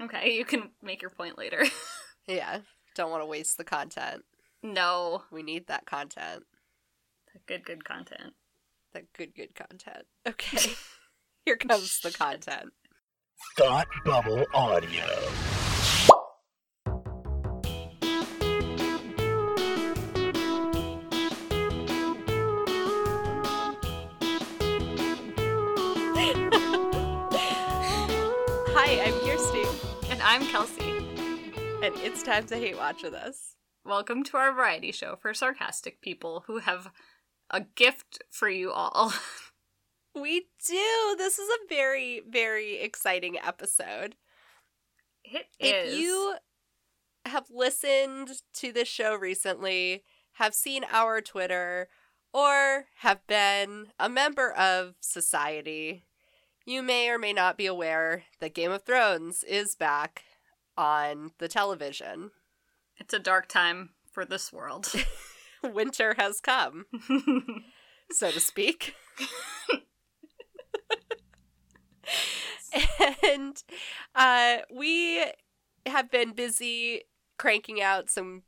Okay, you can make your point later. Yeah, don't want to waste the content. no. We need that content. Good, good content. That good, good content. Okay. Here comes the content. Thought Bubble Audio. Kelsey. and it's time to hate watch with us. Welcome to our variety show for sarcastic people who have a gift for you all. We do. This is a very, very exciting episode. It If you have listened to this show recently, have seen our Twitter, or have been a member of society, you may or may not be aware that Game of Thrones is back on the television. It's a dark time for this world. Winter has come, so to speak. and uh, we have been busy cranking out some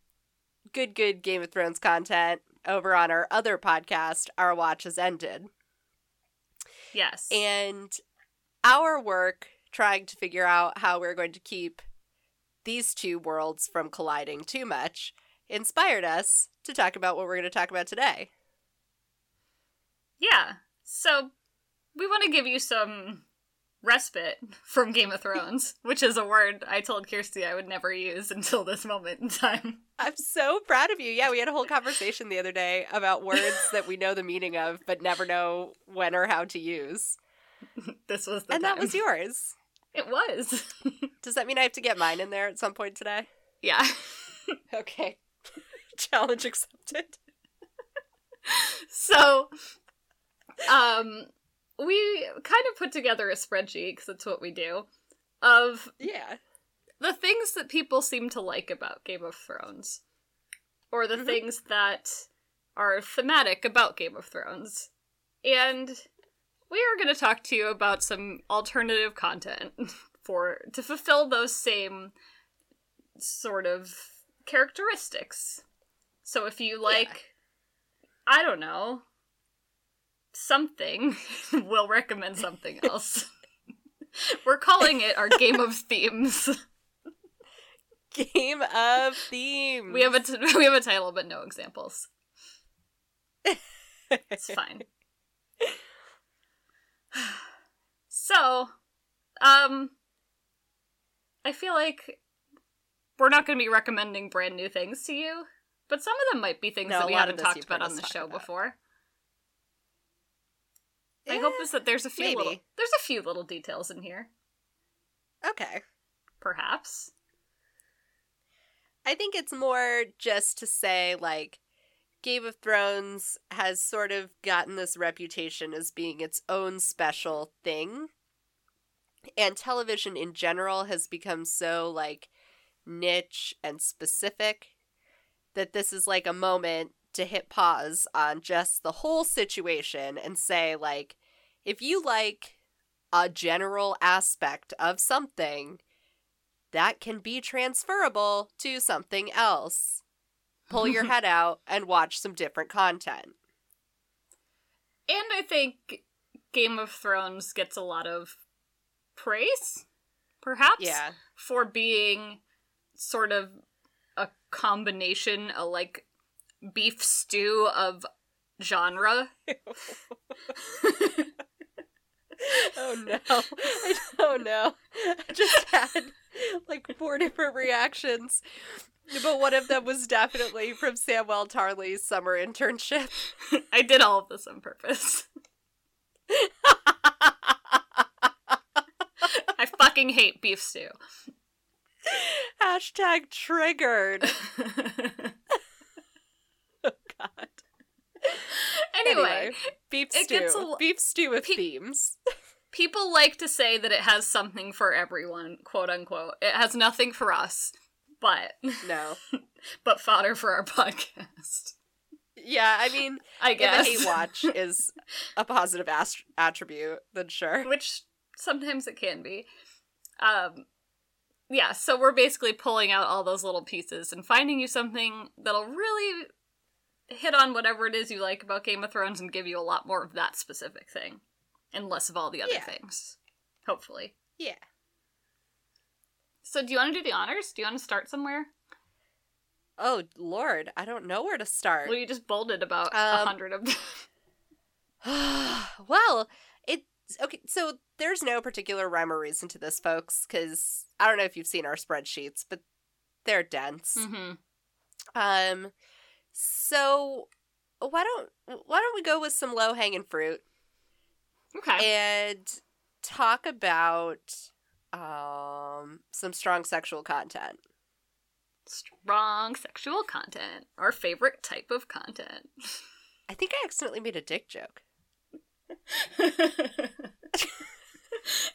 good, good Game of Thrones content over on our other podcast, Our Watch Has Ended. yes. And our work trying to figure out how we're going to keep these two worlds from colliding too much inspired us to talk about what we're going to talk about today. yeah. So we want to give you some respite from Game of Thrones, which is a word I told Kirsty I would never use until this moment in time. I'm so proud of you. Yeah, we had a whole conversation the other day about words that we know the meaning of but never know when or how to use. This was the and that was yours. It was. Does that mean I have to get mine in there at some point today? yeah. Okay. Challenge accepted. So, um, we kind of put together a spreadsheet because that's what we do of Yeah. the things that people seem to like about Game of Thrones, or the Mhm. things that are thematic about Game of Thrones, and we are going to talk to you about some alternative content for to fulfill those same sort of characteristics. So if you like, I don't know, something, we'll recommend something else. We're calling it our game of themes. Game of themes. We have a t- we have a title, but no examples. It's fine. so, um, I feel like we're not going to be recommending brand new things to you, but some of them might be things No, that we haven't talked about on the show about. before. I Eh, hope is that there's a few little there's a few little details in here, Okay. perhaps. I think it's more just to say, like, Game of Thrones has sort of gotten this reputation as being its own special thing. And television in general has become so, like, niche and specific that this is like a moment to hit pause on just the whole situation and say, like, if you like a general aspect of something, that can be transferable to something else. Pull your mm-hmm. head out and watch some different content. And I think Game of Thrones gets a lot of praise, perhaps, Yeah. for being sort of a combination, a like beef stew of genre. oh no. I don't know. I just had like four different reactions. But one of them was definitely from Samwell Tarly's summer internship. I did all of this on purpose. I fucking hate beef stew. Hashtag triggered. Oh god. anyway, beef it stew. gets a l- beef stew with Pe- themes. people like to say that it has something for everyone, quote unquote. It has nothing for us, but No. but fodder for our podcast. Yeah, I mean, I if a guess. hate watch is a positive ast- attribute, then sure. Which sometimes it can be. Um yeah, so we're basically pulling out all those little pieces and finding you something that'll really hit on whatever it is you like about Game of Thrones and give you a lot more of that specific thing and less of all the other Yeah. things. Hopefully. Yeah. So, do you want to do the honors? Do you want to start somewhere? Oh Lord, I don't know where to start. Well, you just bolded about a Um, hundred of them. well, it's okay. So there's no particular rhyme or reason to this, folks, because I don't know if you've seen our spreadsheets, but they're dense. hmm Um, so why don't why don't we go with some low hanging fruit Okay. and talk about um some strong sexual content. Strong sexual content. Our favorite type of content. I think I accidentally made a dick joke.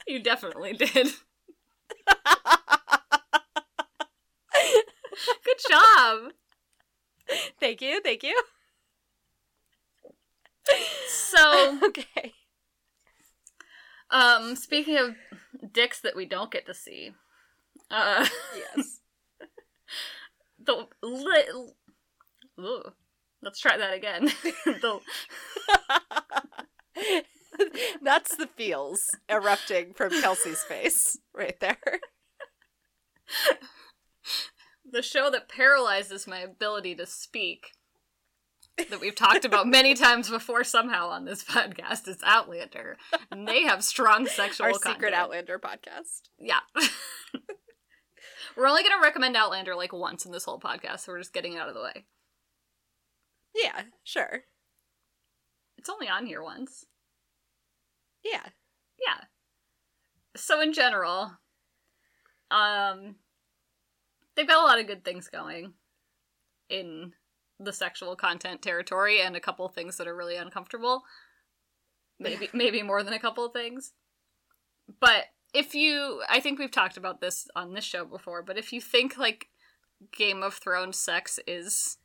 you definitely did. Good job. thank you, thank you. So, okay. um, speaking of dicks that we don't get to see, uh, Yes. the li- Ooh, let's try that again. the That's the feels erupting from Kelsey's face right there. the show that paralyzes my ability to speak that we've talked about many times before somehow on this podcast is Outlander. And they have strong sexual Our content. secret Outlander podcast. Yeah. we're only going to recommend Outlander like once in this whole podcast, so we're just getting it out of the way. Yeah, sure. It's only on here once. Yeah. Yeah. So in general, um they've got a lot of good things going in the sexual content territory and a couple of things that are really uncomfortable. Maybe maybe more than a couple of things. But if you I think we've talked about this on this show before, but if you think like Game of Thrones sex is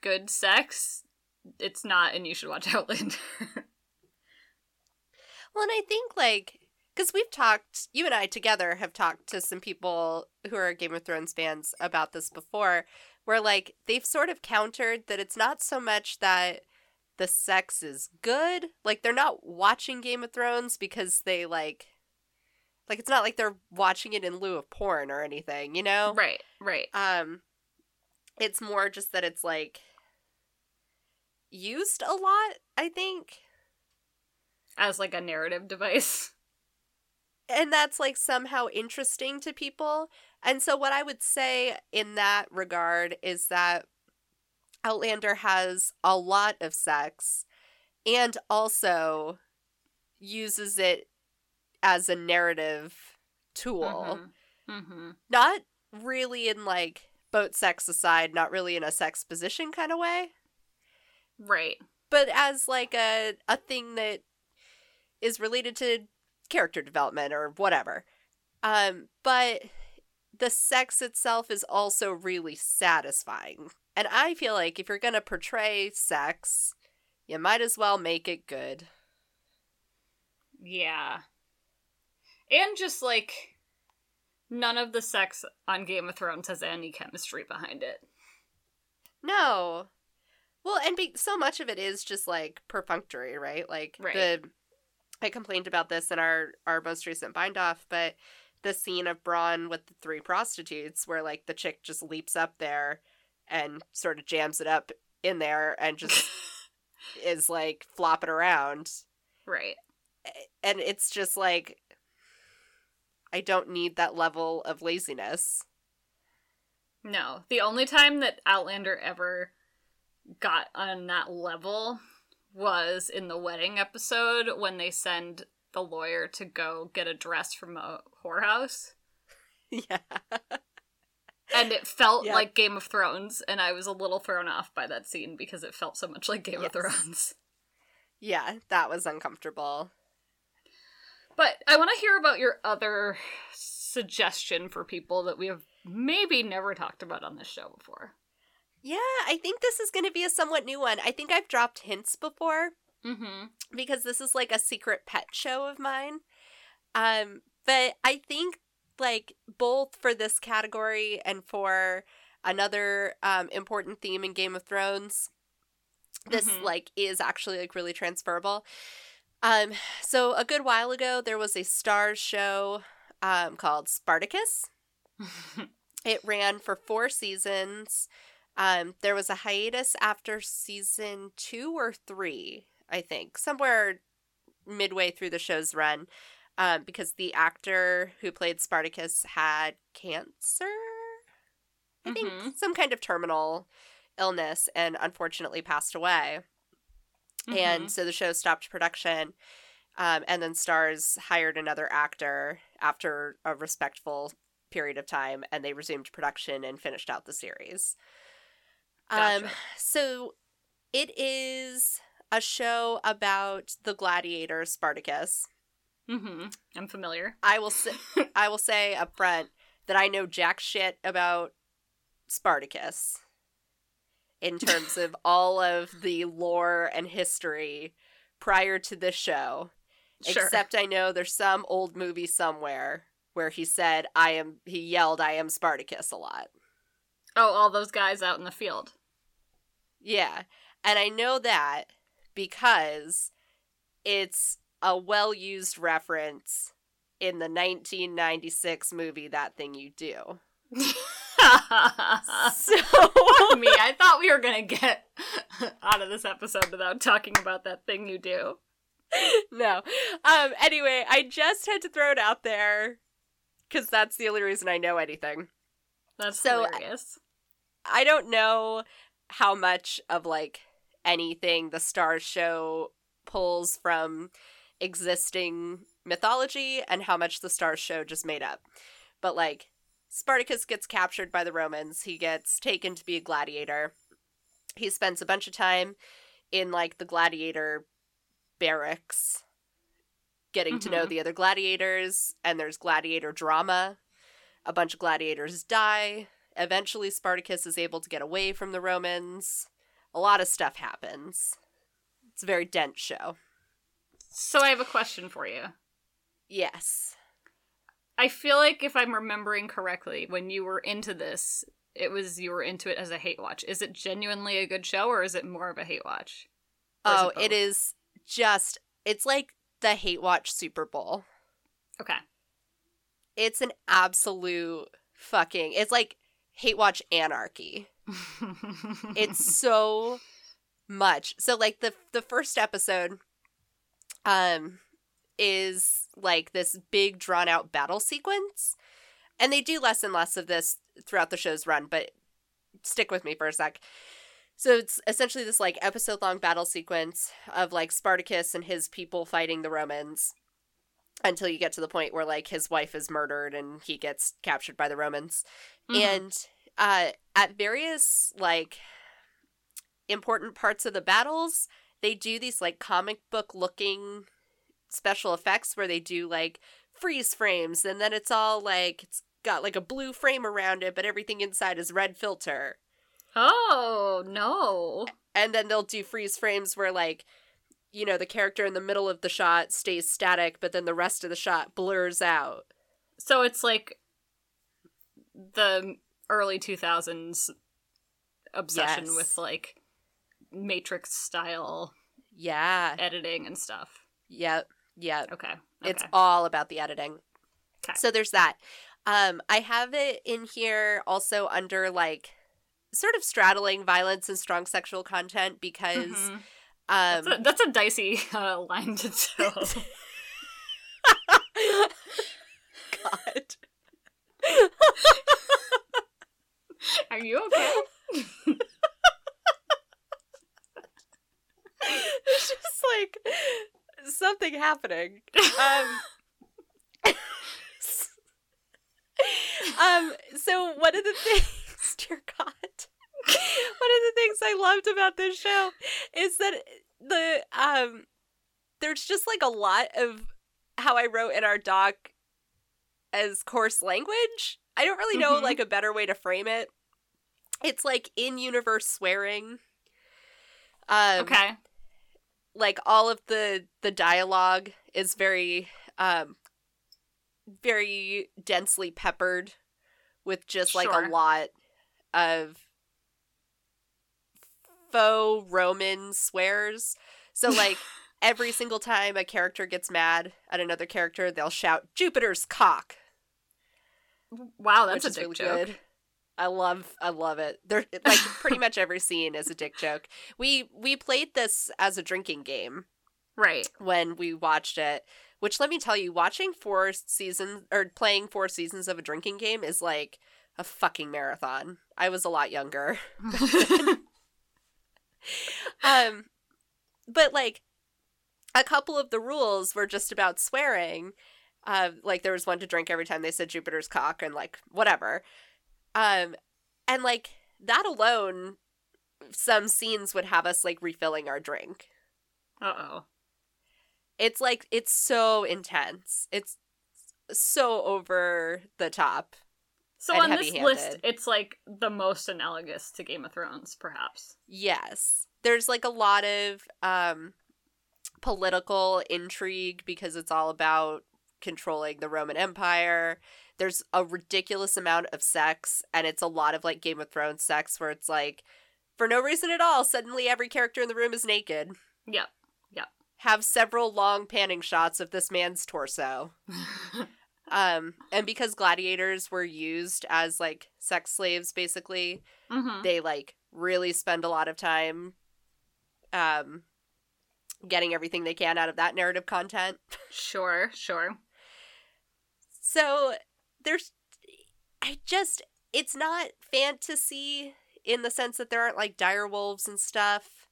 good sex, it's not and you should watch Outlander. Well, and I think like because we've talked, you and I together have talked to some people who are Game of Thrones fans about this before, where like they've sort of countered that it's not so much that the sex is good, like they're not watching Game of Thrones because they like, like it's not like they're watching it in lieu of porn or anything, you know? right, right. Um, it's more just that it's like used a lot, I think. as like a narrative device. and that's like somehow interesting to people. And so, what I would say in that regard is that Outlander has a lot of sex and also uses it as a narrative tool. Mm-hmm. Not really in like boat sex aside, not really in a sex position kind of way, Right. but as like a, a thing that is related to character development or whatever. Um, but the sex itself is also really satisfying. And I feel like if you're going to portray sex, you might as well make it good. Yeah. And just like none of the sex on Game of Thrones has any chemistry behind it. No. Well, and be- so much of it is just like perfunctory, right? Like Right. the I complained about this in our our most recent bind off, but the scene of Bronn with the three prostitutes where like the chick just leaps up there and sort of jams it up in there and just is like flopping around right. and it's just like I don't need that level of laziness. No. The only time that Outlander ever got on that level was in the wedding episode when they send the lawyer to go get a dress from a whorehouse. yeah. And it felt Yeah. like Game of Thrones, and I was a little thrown off by that scene because it felt so much like Game of Thrones. Yeah, that was uncomfortable. But I want to hear about your other suggestion for people that we have maybe never talked about on this show before. Yeah, I think this is going to be a somewhat new one. I think I've dropped hints before Mm-hmm. because this is like a secret pet show of mine. Um, but I think like both for this category and for another um, important theme in Game of Thrones, this Mhm. like is actually like really transferable. Um, so a good while ago, there was a Starz show um, called Spartacus. It ran for four seasons. Um, there was a hiatus after season two or three, I think, somewhere midway through the show's run, um, because the actor who played Spartacus had cancer. I think Mhm. some kind of terminal illness and unfortunately passed away. Mhm. And so the show stopped production. Um, and then Starz hired another actor after a respectful period of time, and they resumed production and finished out the series. Um, so it is a show about the gladiator Spartacus. Mhm. I'm familiar. I will say, I will say up front that I know jack shit about Spartacus in terms of all of the lore and history prior to this show. Sure. Except I know there's some old movie somewhere where he said I am he yelled I am Spartacus a lot. oh, all those guys out in the field. Yeah. And I know that because it's a well-used reference in the 1996 movie That Thing You Do. So me, I thought we were gonna get out of this episode without talking about that thing you do. no. Um anyway, I just had to throw it out there cuz that's the only reason I know anything. That's So, hilarious. I don't know how much of like anything the Star show pulls from existing mythology and how much the Star show just made up. But like Spartacus gets captured by the Romans, he gets taken to be a gladiator. He spends a bunch of time in like the gladiator barracks getting to know Mhm. the other gladiators and there's gladiator drama. A bunch of gladiators die. Eventually, Spartacus is able to get away from the Romans. A lot of stuff happens. It's a very dense show. So I have a question for you. Yes. I feel like if I'm remembering correctly, when you were into this, it was you were into it as a hate watch. Is it genuinely a good show or is it more of a hate watch? Or Oh, both? it is just, it's like the Hate Watch Super Bowl. Okay. It's an absolute fucking, it's like Hate Watch Anarchy. it's so much. So like the the first episode um is like this big drawn out battle sequence. And they do less and less of this throughout the show's run, but stick with me for a sec. So it's essentially this like episode long battle sequence of like Spartacus and his people fighting the Romans until you get to the point where like his wife is murdered and he gets captured by the Romans Mhm. and uh, at various like important parts of the battles they do these like comic book looking special effects where they do like freeze frames and then it's all like it's got like a blue frame around it but everything inside is red filter oh no. and then they'll do freeze frames where like you know the character in the middle of the shot stays static but then the rest of the shot blurs out So it's like the early 2000s obsession Yes. with like matrix style yeah editing and stuff. yep yep Okay. It's all about the editing. 'Kay. So there's that. Um, I have it in here also under like sort of straddling violence and strong sexual content because Mhm. um that's, a, that's a dicey uh, line to toe. God. Are you okay? It's just like something happening. Um Um so one of the things dear God one of the things I loved about this show is that the um there's just like a lot of how I wrote in our doc as coarse language. I don't really know Mhm. like a better way to frame it. It's like in universe swearing. Um okay. like all of the the dialogue is very um very densely peppered with just like Sure. a lot of faux Roman swears. So like every single time a character gets mad at another character, they'll shout Jupiter's cock, Wow, that's which a dick really joke. good. I love I love it. There like pretty much every scene is a dick joke. We we played this as a drinking game Right. when we watched it. Which let me tell you, watching four seasons or playing four seasons of a drinking game is like a fucking marathon. I was a lot younger. Um but like a couple of the rules were just about swearing. Uh, like there was one to drink every time they said Jupiter's cock and like whatever. Um and like that alone some scenes would have us like refilling our drink. uh oh. It's like it's so intense. It's so over the top. So on this list, it's like the most analogous to Game of Thrones, perhaps. Yes. There's like a lot of um political intrigue because it's all about controlling the Roman Empire. There's a ridiculous amount of sex and it's a lot of like Game of Thrones sex where it's like for no reason at all suddenly every character in the room is naked. Yep. Yep. Have several long panning shots of this man's torso. Um and because gladiators were used as like sex slaves basically, hmm they like really spend a lot of time um getting everything they can out of that narrative content. Sure, sure. So there's I just it's not fantasy in the sense that there aren't like dire wolves and stuff,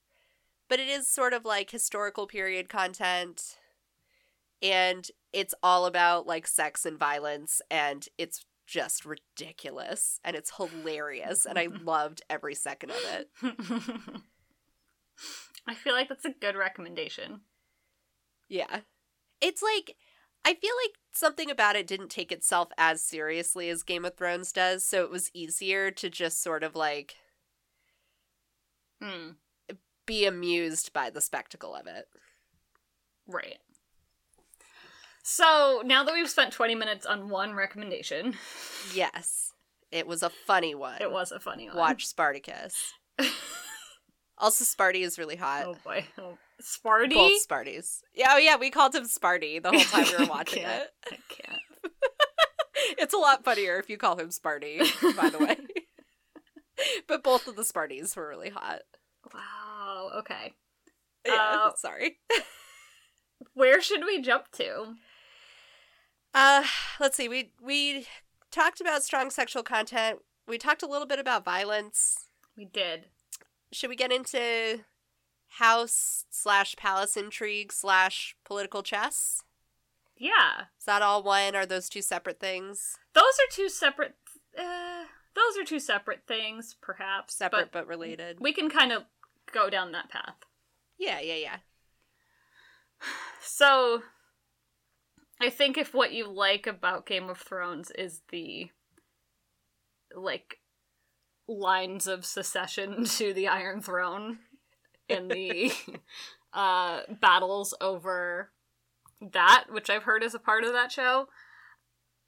but it is sort of like historical period content and it's all about like sex and violence and it's just ridiculous and it's hilarious and I loved every second of it. I feel like that's a good recommendation. Yeah. It's like I feel like something about it didn't take itself as seriously as Game of Thrones does, so it was easier to just sort of like Hmm. be amused by the spectacle of it. Right. So now that we've spent 20 minutes on one recommendation, Yes. It was a funny one. it was a funny one. Watch Spartacus. Also Sparty is really hot. oh boy. Oh, Sparty? Both Sparties. Yeah, oh yeah, we called him Sparty the whole time we were watching Can't. it. I can't. It's a lot funnier if you call him Sparty, by the way. but both of the Sparties were really hot. Wow. Okay. Yeah, Uh, sorry. Where should we jump to? Uh, let's see. We we talked about strong sexual content. We talked a little bit about violence. We did. Should we get into house slash palace intrigue slash political chess? Yeah. Is that all one? Are those two separate things? Those are two separate. Uh, those are two separate things, perhaps. Separate but but related. we can kind of go down that path. Yeah, yeah, yeah. So, I think if what you like about Game of Thrones is the like lines of secession to the Iron Throne and the uh battles over that, which I've heard is a part of that show.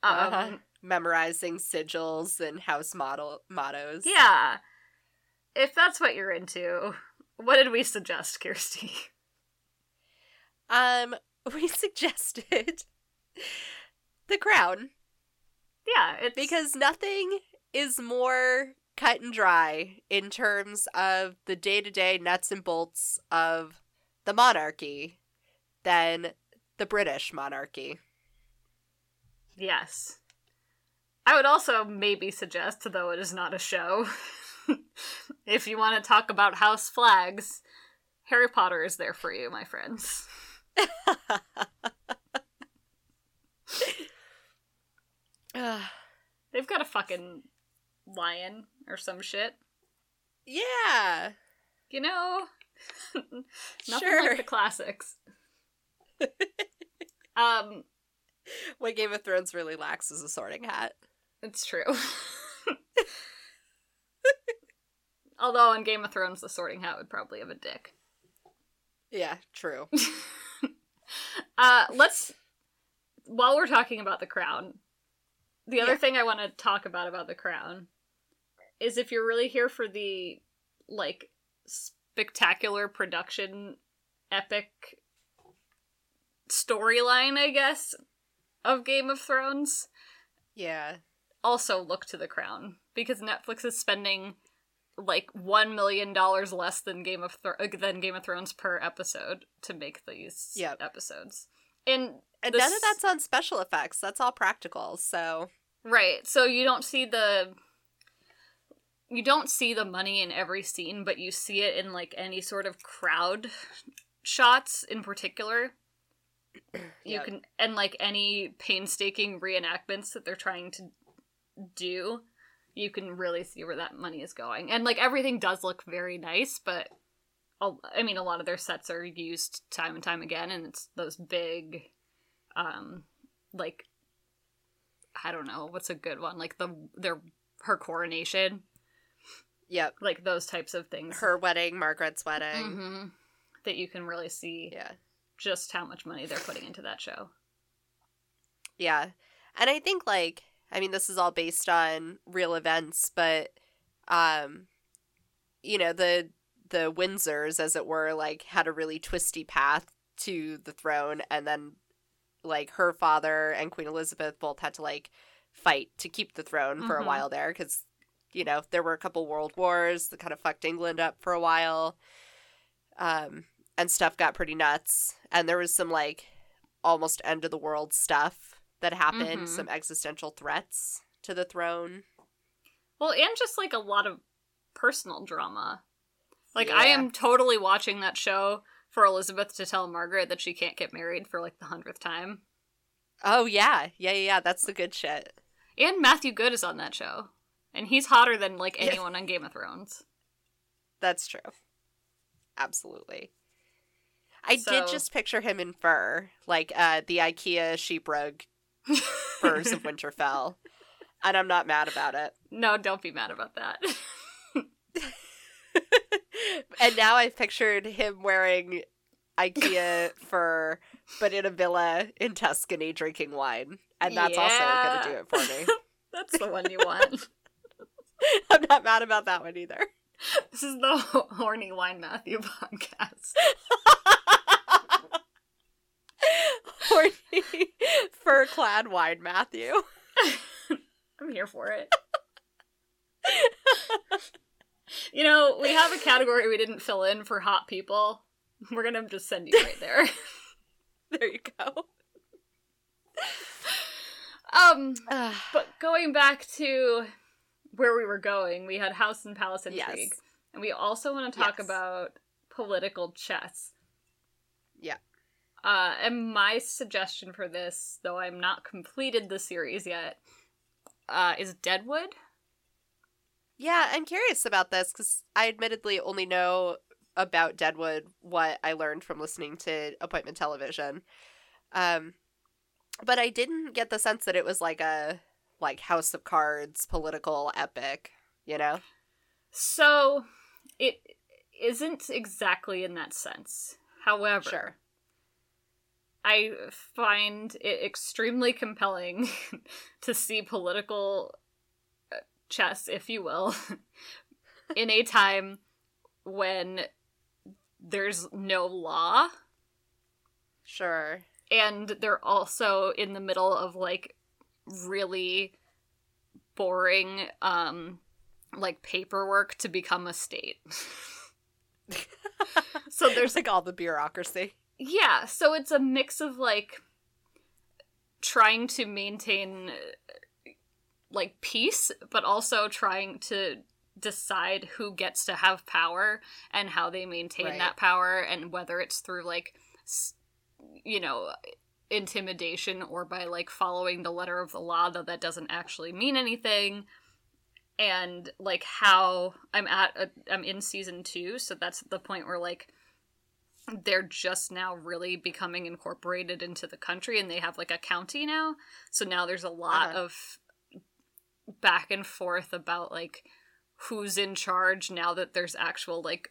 Um, Uh-huh. Memorizing sigils and house model mottos. Yeah. If that's what you're into, what did we suggest, Kirsty? Um, we suggested the crown. Yeah, it's because nothing is more cut and dry in terms of the day-to-day nuts and bolts of the monarchy than the British monarchy. Yes. I would also maybe suggest, though it is not a show, if you want to talk about house flags, Harry Potter is there for you, my friends. They've got a fucking lion or some shit. yeah. You know? Nothing Sure. like the classics. um, What Game of Thrones really lacks is a sorting hat. it's true. Although in Game of Thrones, the sorting hat would probably have a dick. Yeah, true. Uh, let's while we're talking about the crown, the other Yeah. thing I want to talk about about the crown is if you're really here for the like spectacular production epic storyline, I guess, of Game of Thrones, Yeah. also look to the crown because Netflix is spending like 1 million dollars less than Game of Thro- uh, than Game of Thrones per episode to make these Yep. episodes. And And the none of that's on special effects. That's all practical. So Right. So you don't see the you don't see the money in every scene, but you see it in like any sort of crowd shots in particular. You Yep. can and like any painstaking reenactments that they're trying to do, you can really see where that money is going. And like everything does look very nice, but I mean a lot of their sets are used time and time again and it's those big um like I don't know what's a good one like the their her coronation yep. like those types of things Her wedding, Margaret's wedding. Mhm. that you can really see Yeah. just how much money they're putting into that show. Yeah. And I think like I mean this is all based on real events, but um you know, the the Windsors as it were like had a really twisty path to the throne and then like her father and Queen Elizabeth both had to like fight to keep the throne for a Mhm. while there cuz you know, there were a couple world wars that kind of fucked England up for a while. Um and stuff got pretty nuts and there was some like almost end of the world stuff that happened, Mhm. some existential threats to the throne. Well, and just like a lot of personal drama. Like I am totally watching that show for Elizabeth to tell Margaret that she can't get married for like the hundredth time. Oh yeah, yeah, yeah, yeah. That's the good shit. And Matthew Goode is on that show. And he's hotter than like Yeah. anyone on Game of Thrones. That's true. Absolutely. I So- did just picture him in fur, like uh, the IKEA sheep rug furs of Winterfell, and I'm not mad about it. no, don't be mad about that. and now I've pictured him wearing IKEA fur, but in a villa in Tuscany drinking wine, and that's also going to do it for me. That's the one you want. I'm not mad about that one either. this is the Horny Wine Matthew podcast. Horny fur clad wine, Matthew. I'm here for it. you know, we have a category we didn't fill in for hot people. We're gonna just send you right there. There you go. um, but going back to where we were going, we had House and Palace intrigue, Yes. and we also want to talk Yes. about political chess. Yeah. Uh, and my suggestion for this, though I'm not completed the series yet, uh, is Deadwood. Yeah, I'm curious about this because I admittedly only know about Deadwood what I learned from listening to appointment television. Um, but I didn't get the sense that it was like a like House of Cards political epic, you know? So it isn't exactly in that sense. However, Sure. I find it extremely compelling to see political uh, chess, if you will, in a time when there's no law Sure. and they're also in the middle of like really boring um like paperwork to become a state. so there's like all the bureaucracy. yeah, so it's a mix of like trying to maintain like peace but also trying to decide who gets to have power and how they maintain Right. that power and whether it's through like you know intimidation or by like following the letter of the law though that doesn't actually mean anything. And like how i'm at a, i'm in season 2 so that's the point where like they're just now really becoming incorporated into the country and they have like a county now. So now there's a lot Uh-huh. of back and forth about like who's in charge now that there's actual like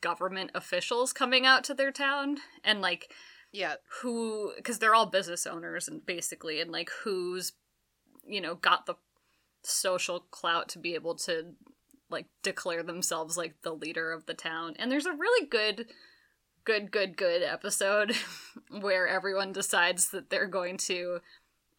government officials coming out to their town. And like Yeah. who because they're all business owners and basically and like who's you know got the social clout to be able to like declare themselves like the leader of the town. And there's a really good good good good episode where everyone decides that they're going to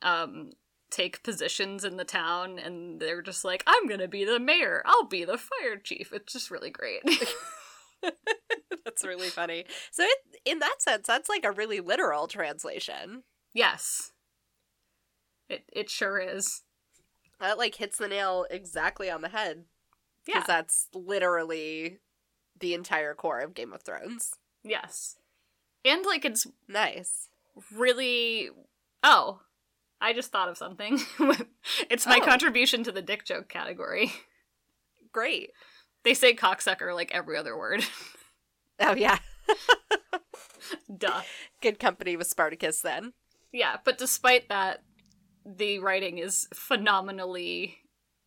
um take positions in the town and they're just like i'm gonna be the mayor. I'll be the fire chief. It's just really great That's really funny. So, it, in that sense, that's like a really literal translation. yes it it sure is That like hits the nail exactly on the head. yeah Because that's literally the entire core of Game of Thrones. yes and like it's Nice. really oh i just thought of something it's my Oh. contribution to the dick joke category Great. They say cocksucker like every other word Oh, yeah. duh Good company with Spartacus then. yeah but despite that the writing is phenomenally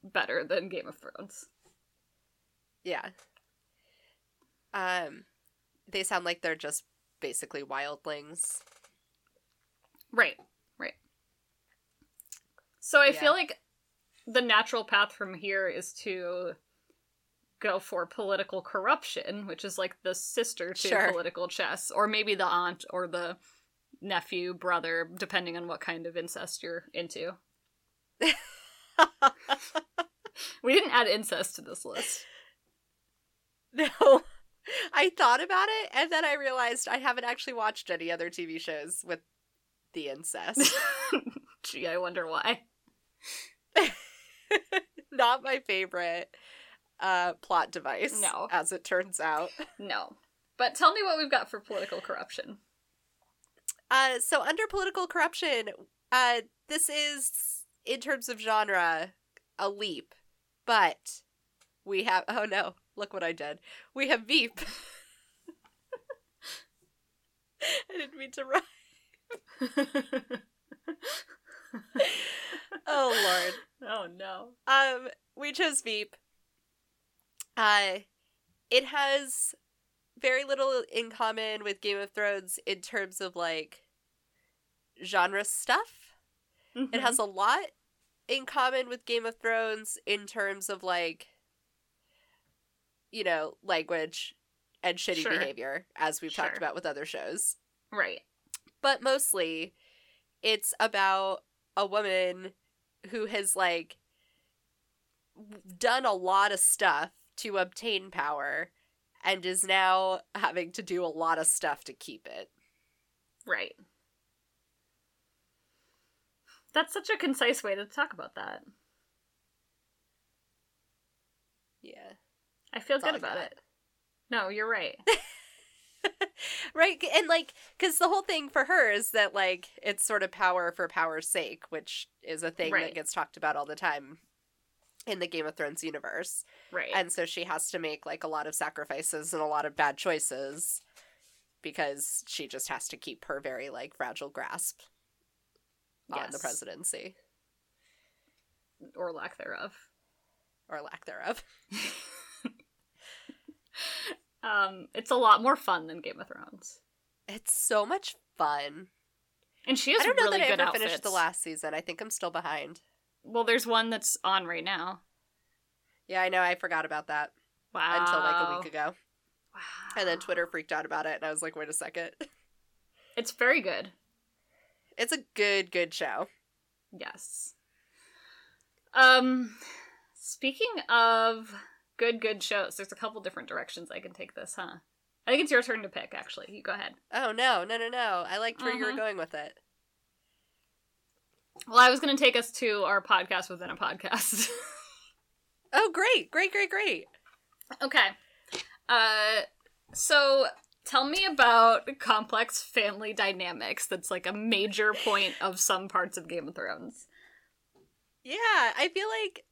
better than game of thrones Yeah. Um, they sound like they're just basically wildlings. right right so i Yeah. feel like the natural path from here is to go for political corruption, which is like the sister to Sure. political chess, or maybe the aunt or the nephew, brother, depending on what kind of incest you're into. We didn't add incest to this list. no. I thought about it and then I realized I haven't actually watched any other TV shows with the incest. Gee, I wonder why. Not my favorite uh plot device. No. As it turns out. No. But tell me what we've got for political corruption. Uh so under political corruption, uh this is in terms of genre a leap. But we have oh no, look what I did. We have Veep. I didn't mean to rhyme. Oh lord. oh no. Um, we chose Veep. Uh, it has very little in common with Game of Thrones in terms of like genre stuff. It has a lot in common with Game of Thrones in terms of like, you know, language and shitty Sure. behavior, as we've talked about with other shows. right. But mostly, it's about a woman who has like done a lot of stuff to obtain power and is now having to do a lot of stuff to keep it. Right. That's such a concise way to talk about that. Yeah. I feel That's good about it. No, you're right. right and like because the whole thing for her is that like it's sort of power for power's sake which is a thing Right. that gets talked about all the time in the game of thrones universe Right. and so she has to make like a lot of sacrifices and a lot of bad choices because she just has to keep her very like fragile grasp on the presidency or lack thereof. or lack thereof Um, it's a lot more fun than Game of Thrones. it's so much fun And she has i don't know really that i ever outfits. finished the last season i think i'm still behind Well, there's one that's on right now. yeah i know i forgot about that Wow. until like a week ago Wow. And then Twitter freaked out about it, and I was like, wait a second. It's very good. It's a good, good show. Yes. Um speaking of good good shows, there's a couple different directions I can take this, huh? I think it's your turn to pick actually. You go ahead. Oh, no, no, no, no. I liked where you were Mhm. going with it. Well, I was going to take us to our podcast within a podcast. Oh, great, great, great, great. okay. Uh so tell me about complex family dynamics that's like a major point of some parts of Game of Thrones. Yeah, I feel like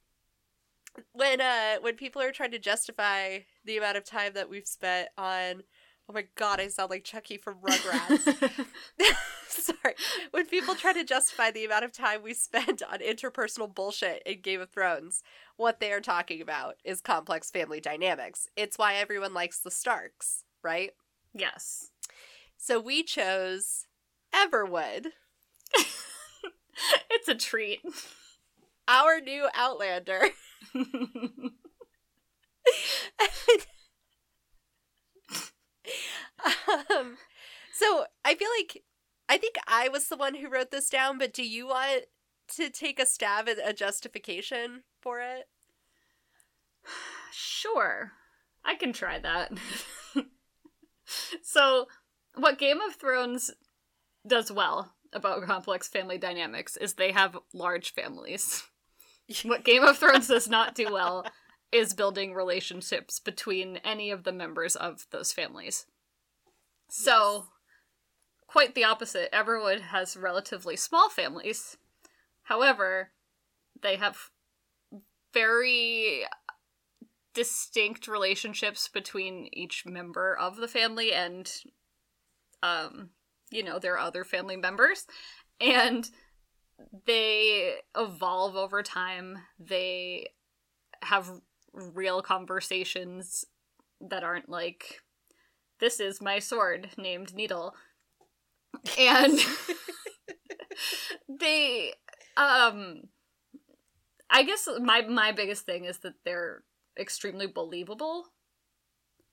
when uh when people are trying to justify the amount of time that we've spent on oh my god, I sound like Chuckie from Rugrats. Sorry. When people try to justify the amount of time we spend on interpersonal bullshit in Game of Thrones, what they are talking about is complex family dynamics. It's why everyone likes the Starks, right? yes. So we chose Everwood, it's a treat. our new Outlander. um, so I feel like I think I was the one who wrote this down, but do you want to take a stab at a justification for it? Sure. I can try that. so, what Game of Thrones does well about complex family dynamics is they have large families. what Game of Thrones does not do well is building relationships between any of the members of those families. So, quite the opposite. Everwood has relatively small families. However, they have very distinct relationships between each member of the family and um you know their other family members and they evolve over time they have real conversations that aren't like this is my sword named needle and they um i guess my my biggest thing is that they're extremely believable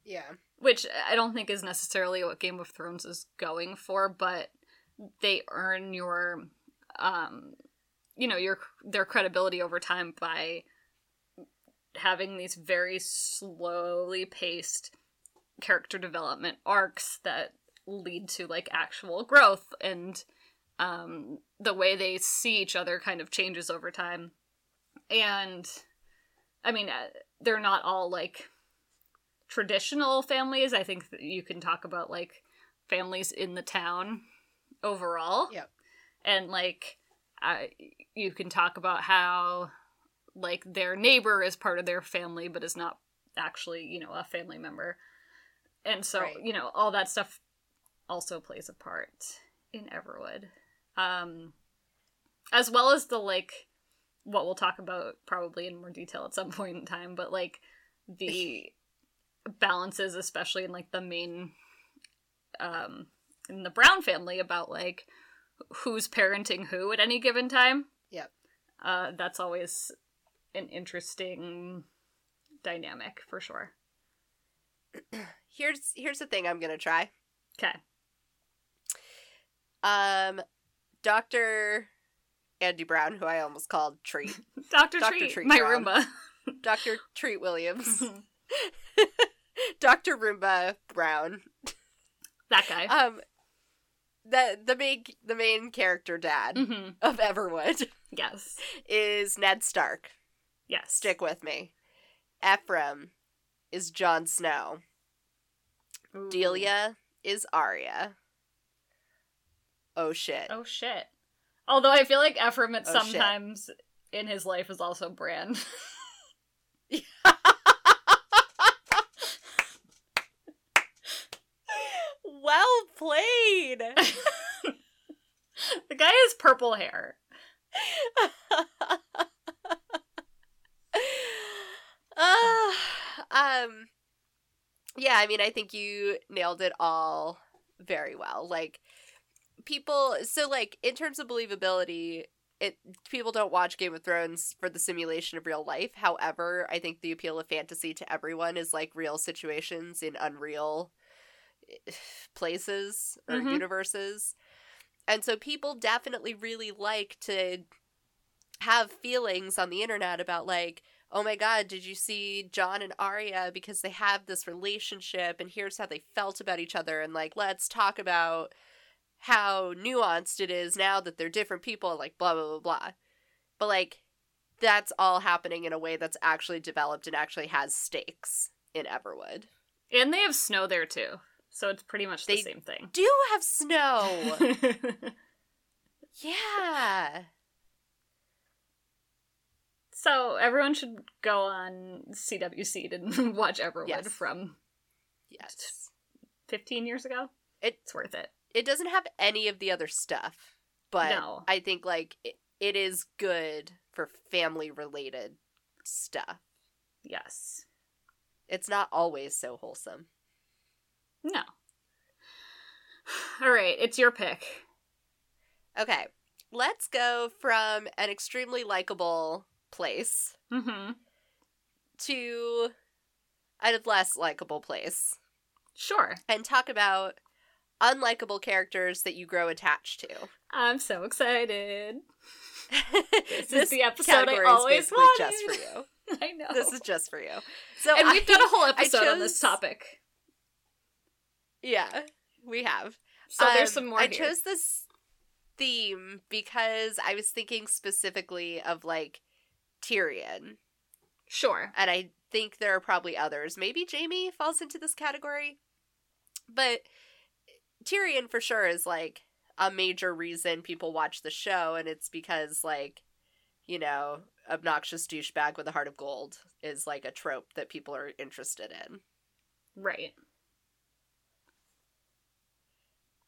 Yeah. which I don't think is necessarily what Game of Thrones is going for, but they earn your um you know, your their credibility over time by having these very slowly paced character development arcs that lead to like actual growth and um the way they see each other kind of changes over time. And I mean, uh, they're not all like traditional families. I think that you can talk about like families in the town overall. Yep. And like I you can talk about how like their neighbor is part of their family but is not actually, you know, a family member. And so, Right. you know, all that stuff also plays a part in Everwood. Um as well as the like what we'll talk about probably in more detail at some point in time, but like the balances, especially in like the main, um, in the Brown family about like who's parenting who at any given time. Yep. Uh, that's always an interesting dynamic for sure. Here's here's the thing I'm gonna try. Okay. Um, Doctor Andy Brown, who I almost called Treat, Dr. Dr. Treat, Treat my Brown. Roomba. Doctor Treat Williams, Doctor Roomba Brown. that guy. Um, the the main the main character dad hmm of Everwood Yes. is Ned Stark. Yes. Stick with me. Ephraim is Jon Snow. Ooh. Delia is Arya. Oh shit. Oh shit. Although I feel like Ephraim at Oh, shit. sometimes in his life is also Bran. well played. the guy has purple hair. uh, um yeah, I mean I think you nailed it all very well. Like people so like in terms of believability, it people don't watch Game of Thrones for the simulation of real life. However, I think the appeal of fantasy to everyone is like real situations in unreal places or Mhm. universes. And so people definitely really like to have feelings on the internet about like, oh my god, did you see Jon and Arya because they have this relationship and here's how they felt about each other and like let's talk about how nuanced it is now that they're different people like blah blah blah blah. But like that's all happening in a way that's actually developed and actually has stakes in Everwood. And they have snow there too. So it's pretty much the They- same thing. Do have snow. yeah. So everyone should go on CW Seed and watch Everwood Yes. from Yes. 15 years ago. It- it's worth it. it doesn't have any of the other stuff but No. i think like it, it is good for family related stuff Yes. it's not always so wholesome No. All right, it's your pick. Okay, let's go from an extremely likable place Mm-hmm. to a less likable place Sure. and talk about unlikable characters that you grow attached to. I'm so excited. this is the episode I always basically just for you. I know. This is just for you. So and we've done a whole episode on this topic. Yeah, we have. So there's Um, some more I here. chose this theme because I was thinking specifically of like Tyrion, Sure. and I think there are probably others. Maybe Jaime falls into this category, but Tyrion for sure is like a major reason people watch the show, and it's because like you know obnoxious douchebag with a heart of gold is like a trope that people are interested in. Right.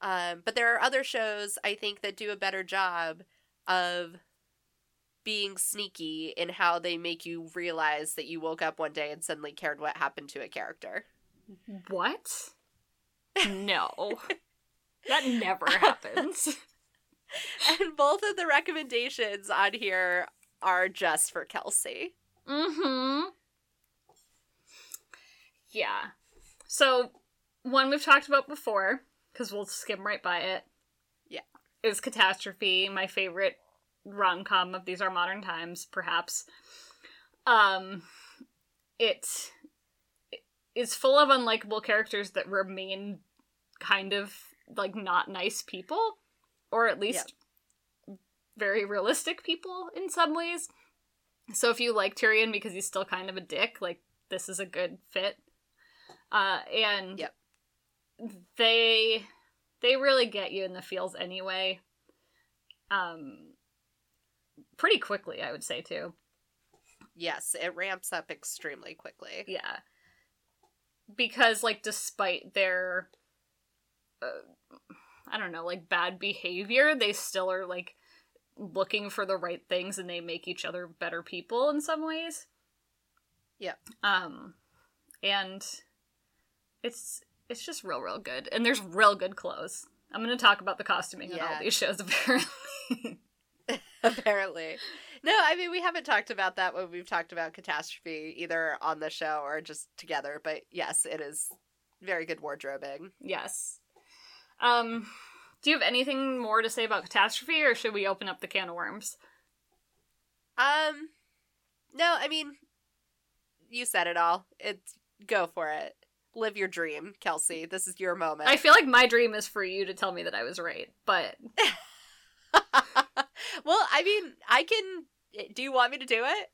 Um, but there are other shows I think that do a better job of being sneaky in how they make you realize that you woke up one day and suddenly cared what happened to a character. What? No. that never happens. And both of the recommendations on here are just for Kelsey. Mm-hmm. Yeah. So one we've talked about before, because we'll skim right by it. Yeah. Is Catastrophe, my favorite rom com of these are modern times, perhaps. Um it is full of unlikable characters that remain kind of like not nice people. Or at least very realistic people in some ways. So if you like Tyrion because he's still kind of a dick, like this is a good fit. Uh and Yep. they they really get you in the feels anyway. Um pretty quickly, I would say too. Yes, it ramps up extremely quickly. Yeah. Because like despite their uh, I don't know, like bad behavior, they still are like looking for the right things and they make each other better people in some ways. Yeah. Um and it's it's just real real good. And there's real good clothes. I'm going to talk about the costuming on all these shows apparently. Apparently. No, I mean we haven't talked about that when we've talked about catastrophe either on the show or just together, but yes, it is very good wardrobing. yes. Um do you have anything more to say about catastrophe or should we open up the can of worms? Um, no, I mean, you said it all. It's go for it. Live your dream, Kelsey. This is your moment. I feel like my dream is for you to tell me that I was right, but well, I mean, I can. Do you want me to do it,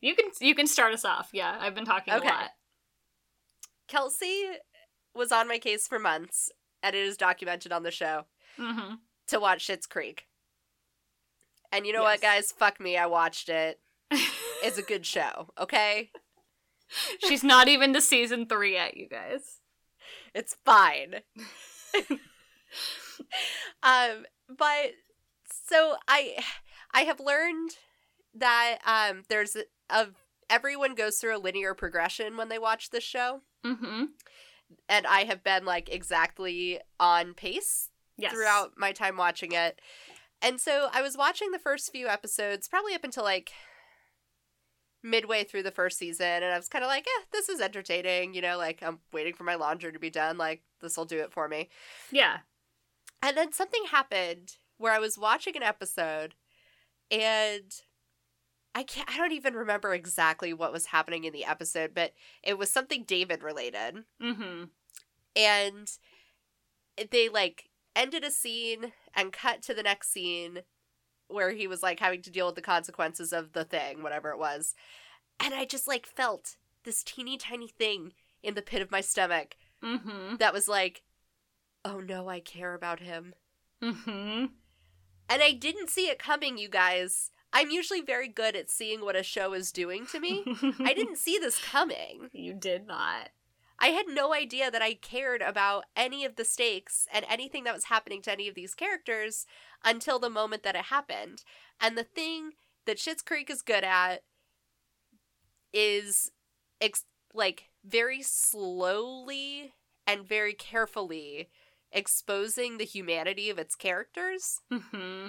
you can you can start us off. Yeah, I've been talking Okay. a lot. Kelsey? Was on my case for months, and it is documented on the show hmm to watch Schitt's Creek. And you know Yes. what, guys? Fuck me. I watched it. It's a good show. Okay, She's not even to season three yet, you guys. it's fine. um but so i i have learned that um there's a, a everyone goes through a linear progression when they watch this show Mm-hmm. and i have been like exactly on pace Yes. throughout my time watching it and so i was watching the first few episodes probably up until like midway through the first season and i was kind of like eh this is entertaining you know like i'm waiting for my laundry to be done like this will do it for me Yeah. And then something happened where I was watching an episode and I can't I don't even remember exactly what was happening in the episode, but it was something David related. Mm-hmm. And they like ended a scene and cut to the next scene where he was like having to deal with the consequences of the thing, whatever it was. And I just like felt this teeny tiny thing in the pit of my stomach Mm-hmm. that was like, oh no, I care about him. Mm-hmm. And I didn't see it coming, you guys. I'm usually very good at seeing what a show is doing to me. I didn't see this coming. You did not. I had no idea that I cared about any of the stakes and anything that was happening to any of these characters until the moment that it happened. And the thing that Schitt's Creek is good at is ex- like very slowly and very carefully exposing the humanity of its characters. hmm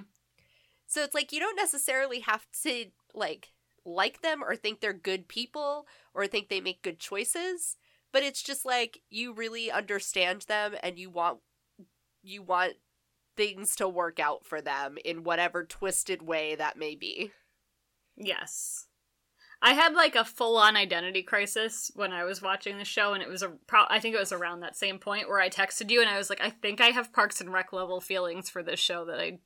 So it's like you don't necessarily have to like like them or think they're good people or think they make good choices, but it's just like you really understand them and you want you want things to work out for them in whatever twisted way that may be. Yes. I had like a full on identity crisis when I was watching the show, and it was a pro- I think it was around that same point where I texted you and I was like, I think I have Parks and Rec level feelings for this show that I,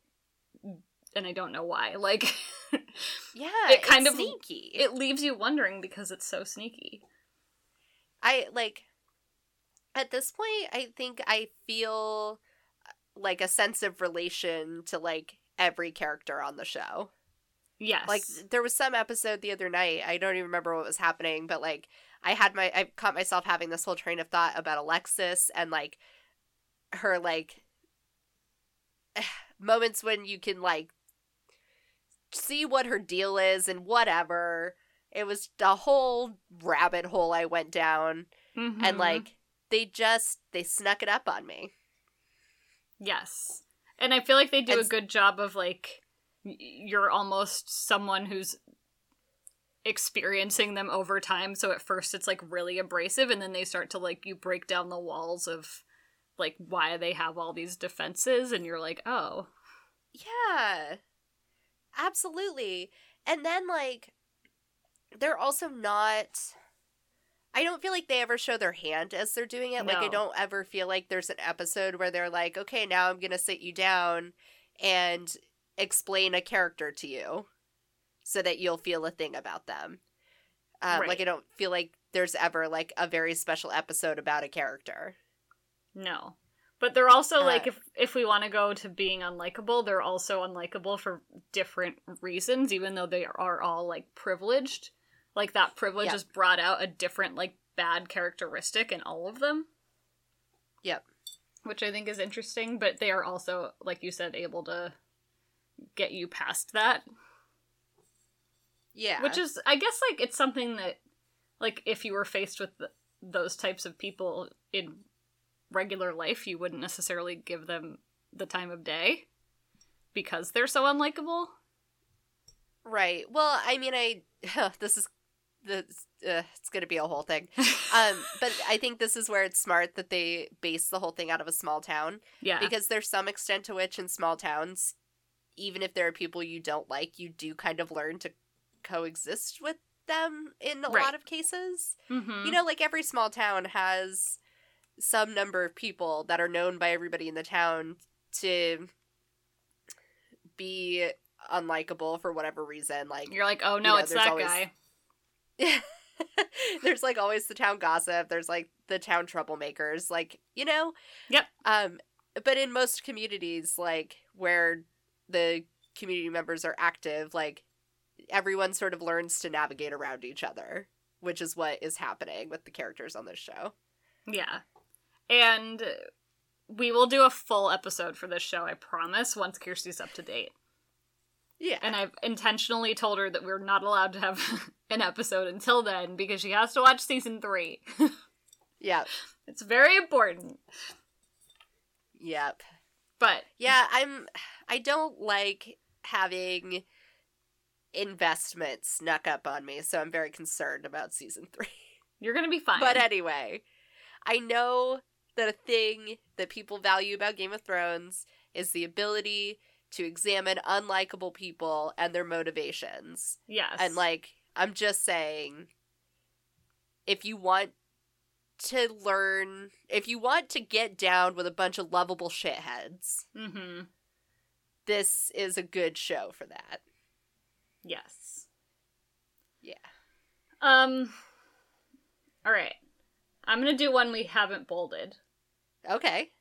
and I don't know why. Like, Yeah, It kind it's of- sneaky. it leaves you wondering because it's so sneaky. I like at this point I think I feel uh, like a sense of relation to like every character on the show. Yes. Like there was some episode the other night, I don't even remember what was happening, but like I had my I caught myself having this whole train of thought about Alexis and like her like moments when you can like see what her deal is and whatever. It was the whole rabbit hole I went down and Mhm. like they just they snuck it up on me. Yes. And I feel like they do And a good job of like you're almost someone who's experiencing them over time. So at first it's like really abrasive and then they start to like you break down the walls of like why they have all these defenses and you're like, "Oh, Yeah. Absolutely. And then like they're also not I don't feel like they ever show their hand as they're doing it. Like I don't ever feel like there's an episode where they're like, "Okay, now I'm going to sit you down and explain a character to you so that you'll feel a thing about them." Um, Like I don't feel like there's ever like a very special episode about a character. no." But they're also Uh, like if if we want to go to being unlikable, they're also unlikable for different reasons even though they are all like privileged. Like that privilege has brought out a different like bad characteristic in all of them. Yep. Which I think is interesting, but they are also like you said able to get you past that, Yeah. which is I guess like it's something that like if you were faced with th those types of people in regular life, you wouldn't necessarily give them the time of day because they're so unlikable. Right. Well, I mean, I this is this uh, it's going to be a whole thing. Um, but I think this is where it's smart that they base the whole thing out of a small town yeah. because there's some extent to which in small towns, even if there are people you don't like, you do kind of learn to coexist with them in a Right. lot of cases. hmm You know, like every small town has some number of people that are known by everybody in the town to be unlikable for whatever reason. Like You're like, oh no, know, it's that always- guy. there's like always the town gossip there's like the town troublemakers like you know Yep. um but in most communities like where the community members are active like everyone sort of learns to navigate around each other which is what is happening with the characters on this show Yeah. And we will do a full episode for this show, I promise, once Kirsty's up to date. yeah And I've intentionally told her that we're not allowed to have an episode until then because she has to watch season three. yeah it's very important. yep But yeah i'm i don't like having investment snuck up on me so i'm very concerned about season three you're gonna be fine. But anyway, I know that a thing that people value about Game of Thrones is the ability to examine unlikable people and their motivations. yes. And like, I'm just saying, if you want to learn, if you want to get down with a bunch of lovable shitheads, hmm this is a good show for that. Yes. Yeah. Um all right. I'm going to do one we haven't bolded, Okay.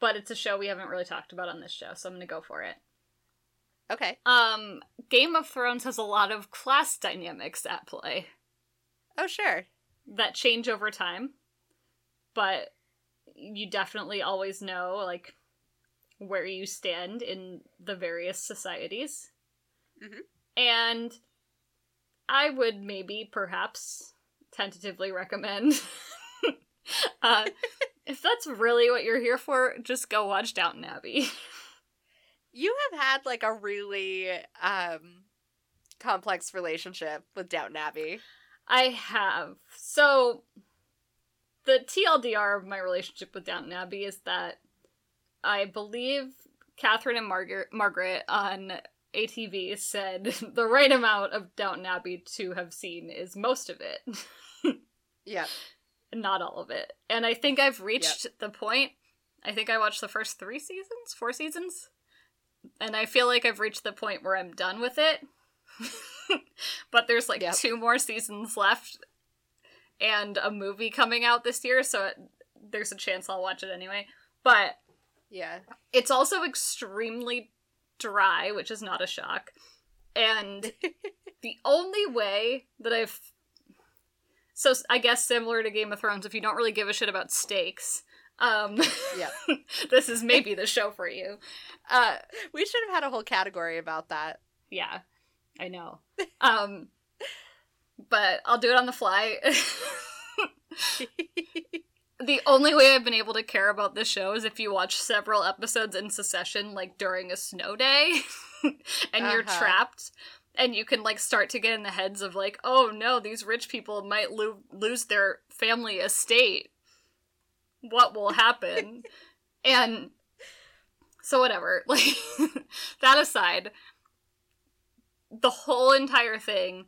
but it's a show we haven't really talked about on this show, so I'm going to go for it. Okay. Um Game of Thrones has a lot of class dynamics at play Oh, sure. That change over time, but you definitely always know like where you stand in the various societies. Mhm. And I would maybe perhaps tentatively recommend uh if that's really what you're here for, just go watch Downton Abbey. You have had like a really um complex relationship with Downton Abbey. I have. So, the TLDR of my relationship with Downton Abbey is that I believe Catherine and Margaret, Margaret on ATV said the right amount of Downton Abbey to have seen is most of it, Yeah. not all of it. And I think I've reached the point. I think I watched the first three seasons, four seasons, and I feel like I've reached the point where I'm done with it. but there's like Yep. two more seasons left and a movie coming out this year, so it, there's a chance I'll watch it anyway. But Yeah. it's also extremely dry, which is not a shock. And the only way that I've so I guess similar to Game of Thrones, if you don't really give a shit about stakes, um, Yeah. this is maybe the show for you. Uh, We should have had a whole category about that. yeah, I know. Um, but I'll do it on the fly. the only way I've been able to care about this show is if you watch several episodes in succession, like during a snow day, and you're Uh-huh. trapped, and you can like start to get in the heads of like, oh no, these rich people might lo- lose their family estate. What will happen? and so whatever. Like that aside, the whole entire thing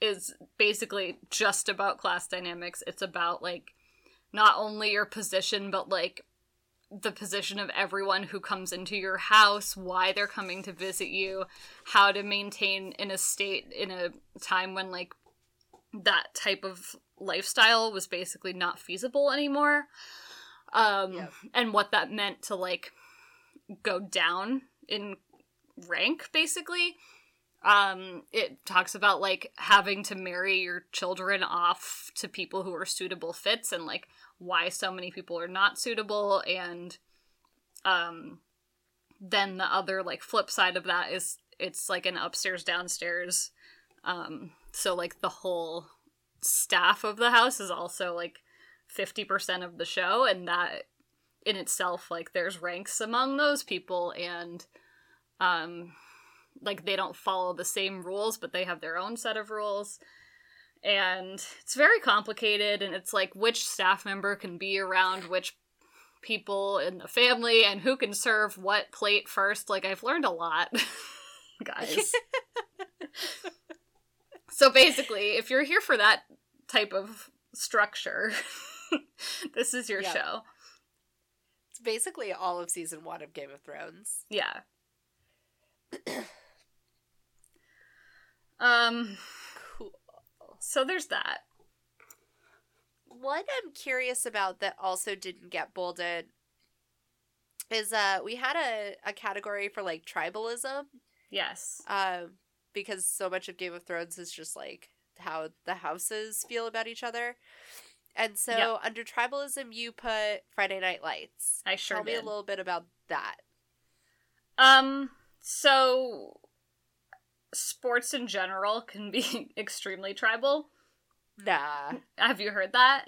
is basically just about class dynamics. It's about like not only your position, but like the position of everyone who comes into your house, why they're coming to visit you, how to maintain in a state in a time when like that type of lifestyle was basically not feasible anymore. Um Yep. and what that meant to like go down in rank basically um it talks about like having to marry your children off to people who are suitable fits and like why so many people are not suitable. And um then the other like flip side of that is it's like an upstairs downstairs um so like the whole staff of the house is also like 50% of the show. And that in itself like there's ranks among those people. And um like they don't follow the same rules but they have their own set of rules and it's very complicated and it's like which staff member can be around which people in the family and who can serve what plate first like i've learned a lot guys so basically if you're here for that type of structure this is your Yeah. show It's basically all of season one of Game of Thrones. Yeah. Um Cool. so there's that. What I'm curious about that also didn't get bolded is uh we had a, a category for like tribalism Yes. um because so much of Game of Thrones is just like how the houses feel about each other. And so Yeah. under tribalism you put Friday Night Lights. I sure Tell me a little bit about that. Um so sports in general can be extremely tribal. Nah. Have you heard that?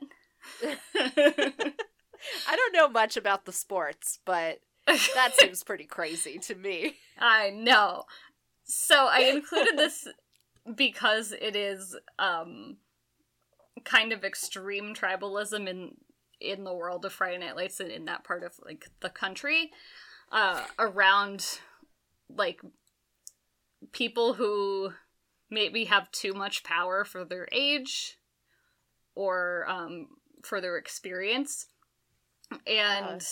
I don't know much about the sports, but that seems pretty crazy to me. I know. So I included this because it is um kind of extreme tribalism in in the world of Friday Night Lights and in that part of like the country uh around like people who maybe have too much power for their age or um for their experience. And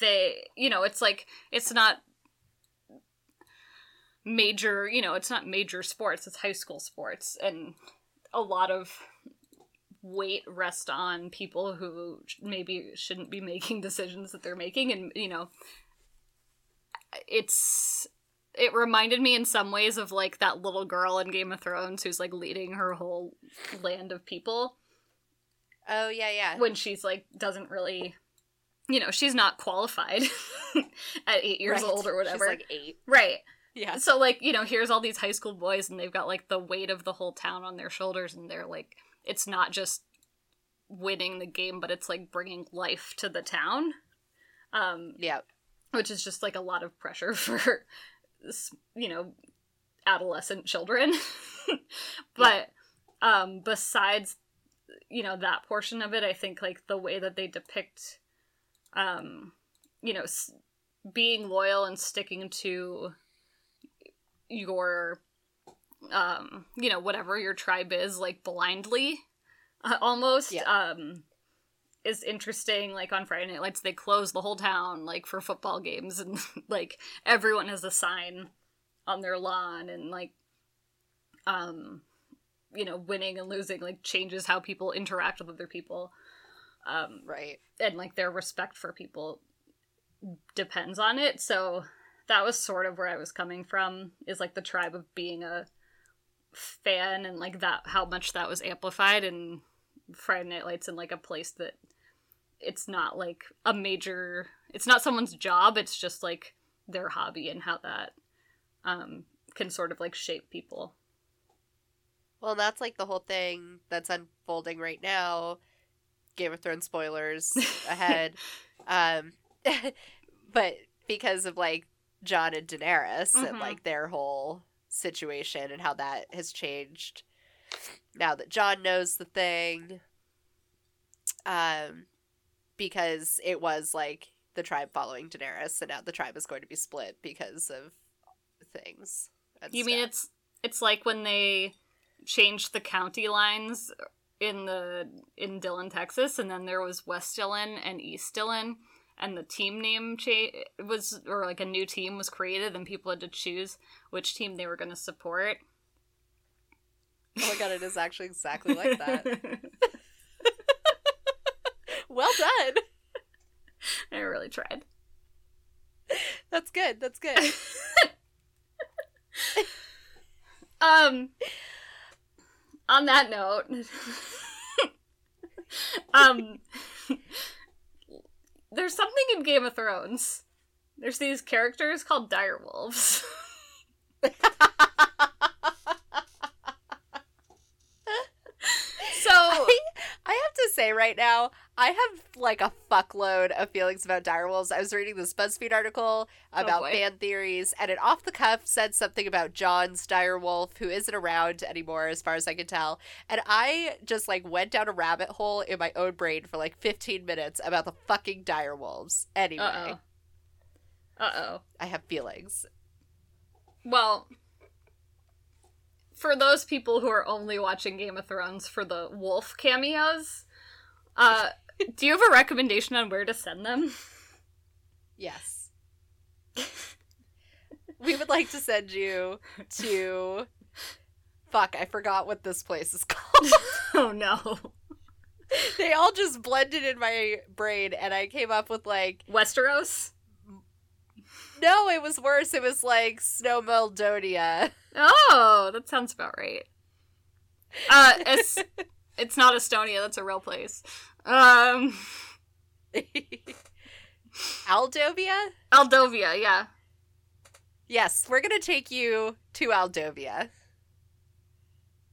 they you know it's like it's not major you know it's not major sports it's high school sports. And a lot of weight rest on people who maybe shouldn't be making decisions that they're making. And you know it's it reminded me in some ways of like that little girl in Game of Thrones who's like leading her whole land of people Oh yeah, yeah. when she's like doesn't really you know she's not qualified at 8 years Right. old or whatever She's like eight. right Yeah. so like you know here's all these high school boys and they've got like the weight of the whole town on their shoulders and they're like it's not just winning the game, but it's like bringing life to the town. Um, Yeah. which is just like a lot of pressure for you know adolescent children but um besides you know that portion of it i think like the way that they depict um you know s- being loyal and sticking to your um you know whatever your tribe is like blindly uh, almost Yeah. um is interesting like on friday night lights they close the whole town like for football games and like everyone has a sign on their lawn and like um you know winning and losing like changes how people interact with other people um Right. and like their respect for people depends on it so that was sort of where i was coming from is like the tribe of being a fan and like that how much that was amplified in friday night lights in like a place that it's not like a major it's not someone's job it's just like their hobby and how that um can sort of like shape people Well, that's like the whole thing that's unfolding right now. Game of Thrones spoilers ahead. um, but because of like Jon and Daenerys and Mhm. like their whole situation and how that has changed now that Jon knows the thing. Um, because it was like the tribe following Daenerys, and now the tribe is going to be split because of things. You mean it's it's like when they changed the county lines in the in Dillon, Texas, and then there was West Dillon and East Dillon, and the team name cha- was or like a new team was created, and people had to choose which team they were going to support. Oh my god, it is actually exactly like that. well done. I really tried. That's good. That's good. Um. On that note, um, there's something in Game of Thrones. There's these characters called direwolves. so I, have to say right now, I have like a fuckload of feelings about direwolves. I was reading this BuzzFeed article about boy. fan theories, and it off the cuff said something about Jon's direwolf, who isn't around anymore, as far as I can tell. And I just like went down a rabbit hole in my own brain for like 15 minutes about the fucking direwolves. Anyway, oh, uh oh. I have feelings. Well, for those people who are only watching Game of Thrones for the wolf cameos, uh, do you have a recommendation on where to send them? Yes. we would like to send you to. Fuck, I forgot what this place is called. oh no, they all just blended in my brain, and I came up with like. Westeros. No, it was worse. It was like Snow Meldonia. Oh, that sounds about right. Uh, it's it's not Estonia. That's a real place. Um, Aldovia? Aldovia. Yeah. Yes, we're gonna take you to Aldovia.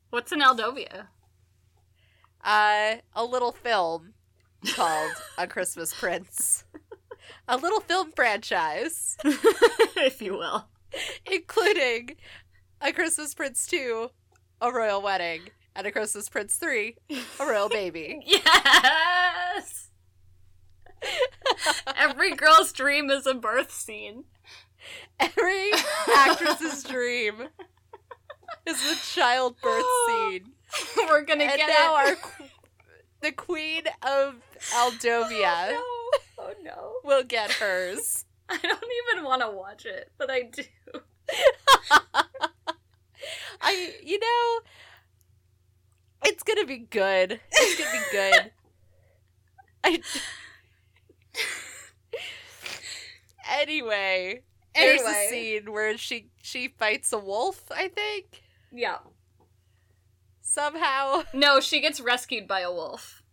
What's in Aldovia? Uh, a little film called A Christmas Prince. A little film franchise. if you will. including A Christmas Prince 2, A Royal Wedding, and A Christmas Prince 3, A Royal Baby. Yes. Every girl's dream is a birth scene. Every actress's dream is the childbirth scene. We're gonna And get now it. our the queen of Aldovia Oh no! Oh no! will get hers. I don't even want to watch it, but I do. I, you know, it's gonna be good. It's gonna be good. I. anyway, there's a scene where she she fights a wolf. I think Yeah. somehow No, she gets rescued by a wolf.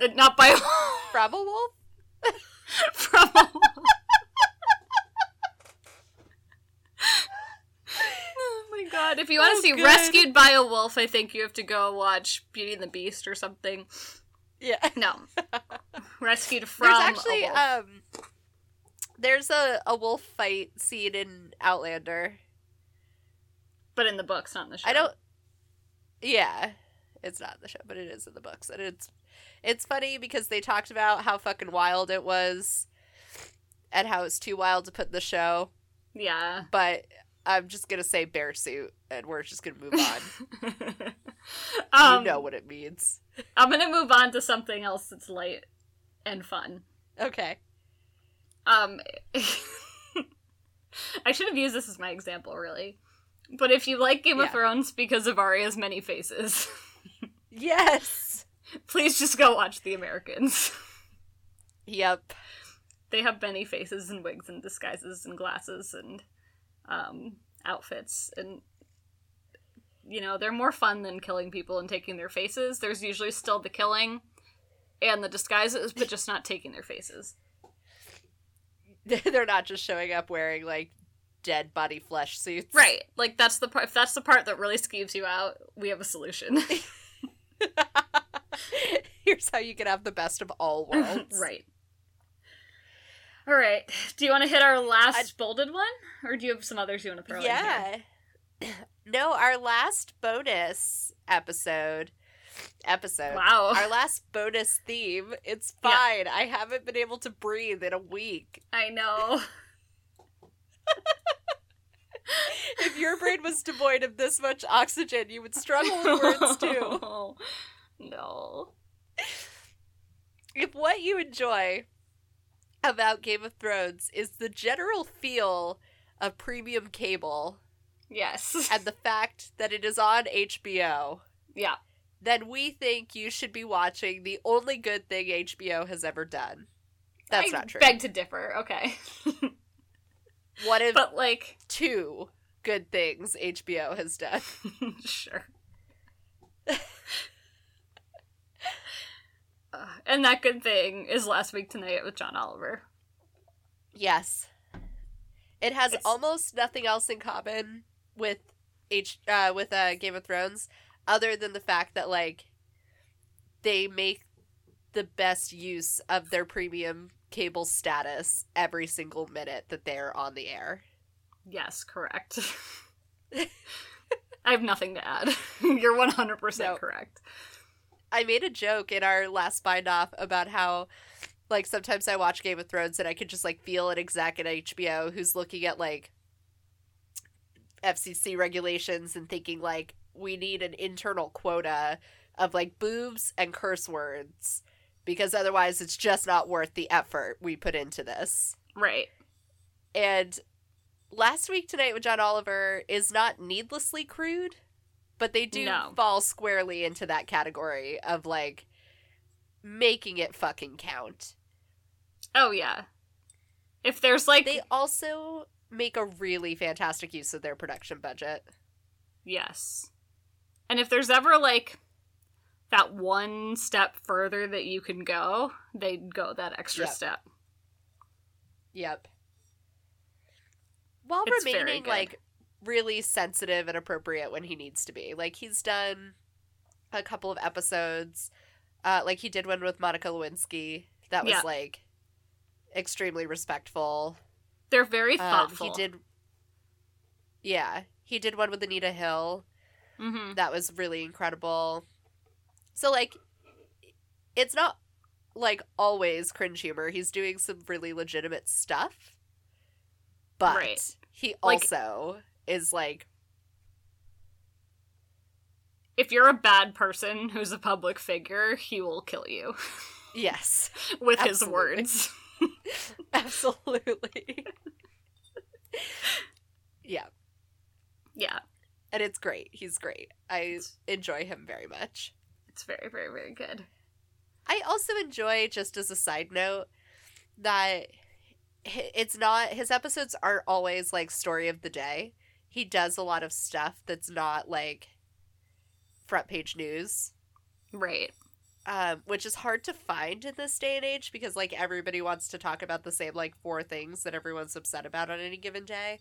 Uh, Not by a wolf. from a wolf. From a oh my god. If you want to Oh, see good. Rescued by a Wolf, I think you have to go watch Beauty and the Beast or something. Yeah. No. Rescued from There's actually a wolf. um there's a, a wolf fight scene in Outlander. but in the books, not in the show. I don't Yeah. It's not in the show, but it is in the books. And it's it's funny because they talked about how fucking wild it was and how it's too wild to put in the show. Yeah. But I'm just gonna say bear suit and we're just gonna move on. um, you know what it means. I'm gonna move on to something else that's light and fun. Okay. Um, I should have used this as my example, really. But if you like Game Yeah. of Thrones because of Arya's many faces, Yes. please just go watch The Americans. Yep. they have many faces and wigs and disguises and glasses and um, outfits and you know they're more fun than killing people and taking their faces there's usually still the killing and the disguises but just not taking their faces They're not just showing up wearing like dead body flesh suits. right like that's the part if that's the part that really skeeves you out we have a solution Here's how you can have the best of all worlds. right all right do you want to hit our last bolded one or do you have some others you want to throw in? Yeah. No, our last bonus episode episode. wow Our last bonus theme. It's Yeah. fine. I haven't been able to breathe in a week. i know If your brain was devoid of this much oxygen, you would struggle with words too. No if what you enjoy about Game of Thrones is the general feel of premium cable yes and the fact that it is on HBO, yeah then we think you should be watching the only good thing HBO has ever done. That's I not true. Beg to differ. Okay, One of but like, two good things HBO has done. sure. Uh, and that good thing is last week tonight with John Oliver. Yes. It has It's- almost nothing else in common with H uh with uh Game of Thrones other than the fact that like they make the best use of their premium cable status every single minute that they're on the air. Yes, correct. I have nothing to add. You're one hundred percent No. correct. I made a joke in our last bind off about how like sometimes I watch Game of Thrones and I could just like feel an exec at HBO who's looking at like FCC regulations and thinking like we need an internal quota of like boobs and curse words because otherwise it's just not worth the effort we put into this. Right. And last week tonight with John Oliver is not needlessly crude, but they do No. fall squarely into that category of like making it fucking count. Oh yeah. If there's like They also make a really fantastic use of their production budget. yes, and if there's ever like that one step further that you can go, they'd go that extra Yep. step. Yep. While It's remaining like really sensitive and appropriate when he needs to be. Like he's done a couple of episodes uh like he did one with Monica Lewinsky that was Yeah. like extremely respectful. They're very Um, thoughtful. he did Yeah, he did one with Anita Hill Mm-hmm. that was really incredible. So like it's not like always cringe humor. He's doing some really legitimate stuff. But Right. he Like- also is like If you're a bad person who's a public figure, he will kill you yes, with his words. absolutely. yeah, Yeah, and it's great. He's great. I enjoy him very much. it's very, very, very good. I also enjoy, just as a side note, that it's not his episodes aren't always like story of the day. He does a lot of stuff that's not like front page news, Right. um, which is hard to find in this day and age because like everybody wants to talk about the same like four things that everyone's upset about on any given day.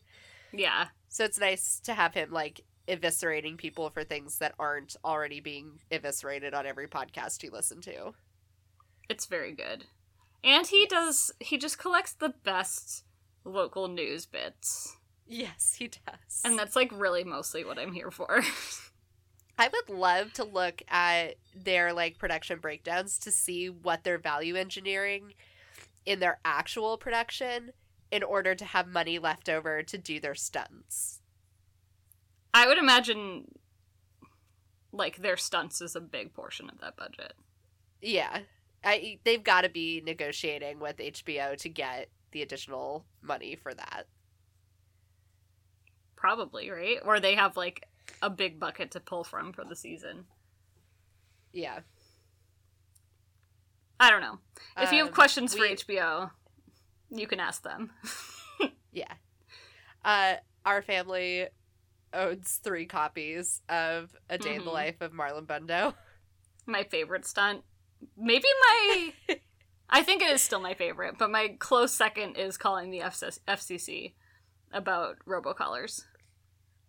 Yeah. So it's nice to have him like eviscerating people for things that aren't already being eviscerated on every podcast you listen to. It's very good. And he does he just collects the best local news bits. Yes, he does. And that's like really mostly what I'm here for. I would love to look at their like production breakdowns to see what they're value engineering in their actual production in order to have money left over to do their stunts. I would imagine like their stunts is a big portion of that budget. Yeah. I they've got to be negotiating with HBO to get the additional money for that. Probably, right? Or they have like a big bucket to pull from for the season. Yeah. I don't know. If you have Um, questions for HBO, you can ask them. Yeah. Uh our family owns 3 copies of A Day in the Mhm. Life of Marlon Bundo. my favorite stunt. Maybe my. I think it is still my favorite, but my close second is calling the FCC about robocallers.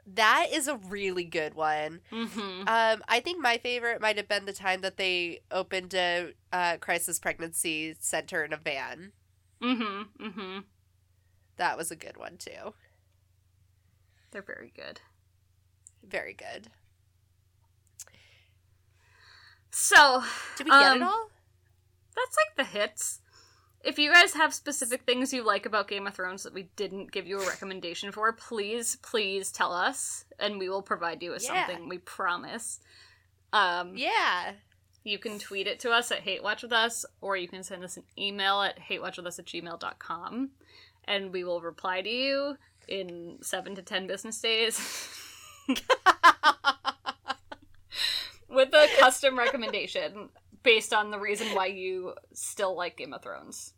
That is a really good one. Mm-hmm. Um, I think my favorite might have been the time that they opened a uh, crisis pregnancy center in a van. Mm-hmm. Mm-hmm. That was a good one too. They're very good. Very good. So Did we get it Um, all? that's like the hits. If you guys have specific things you like about Game of Thrones that we didn't give you a recommendation for, please, please tell us, and we will provide you with Yeah. something. We promise. Um, Yeah. You can tweet it to us at Hate Watch With Us, or you can send us an email at hatewatchwithus at gmail.com, and we will reply to you in seven to ten business days with a custom recommendation based on the reason why you still like Game of Thrones.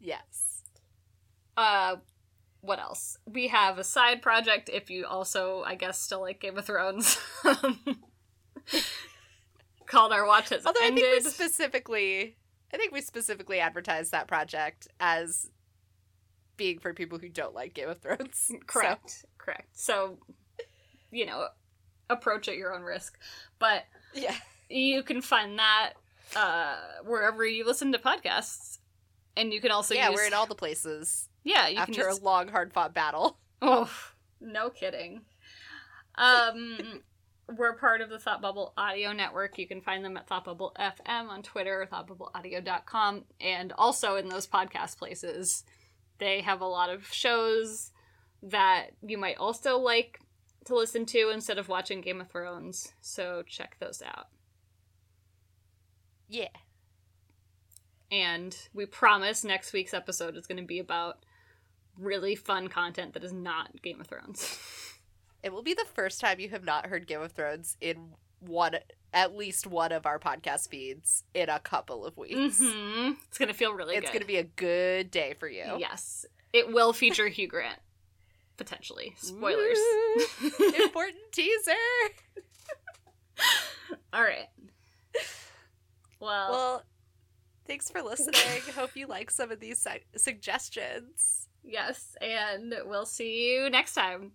yes. Uh, what else? We have a side project if you also, I guess, still like Game of Thrones. Called Our Watch Has Although Ended. I think we specifically, I think we specifically advertised that project as being for people who don't like Game of Thrones. So- Correct. Correct. So, you know, approach at your own risk. But yeah. You can find that uh, wherever you listen to podcasts. And you can also yeah, use... we're in all the places Yeah, you can after just... a long, hard fought battle. Oh, no kidding. Um, we're part of the Thought Bubble Audio Network. You can find them at Thought Bubble FM on Twitter, thoughtbubbleaudio.com, and also in those podcast places. They have a lot of shows that you might also like to listen to instead of watching Game of Thrones. So check those out. Yeah. And we promise next week's episode is going to be about really fun content that is not Game of Thrones. It will be the first time you have not heard Game of Thrones in one, at least one of our podcast feeds in a couple of weeks. hmm It's going to feel really It's good. going to be a good day for you. Yes. It will feature Hugh Grant. Potentially. Spoilers. Important teaser. All right. Well, Well, thanks for listening. Hope you like some of these su- suggestions. yes, and we'll see you next time.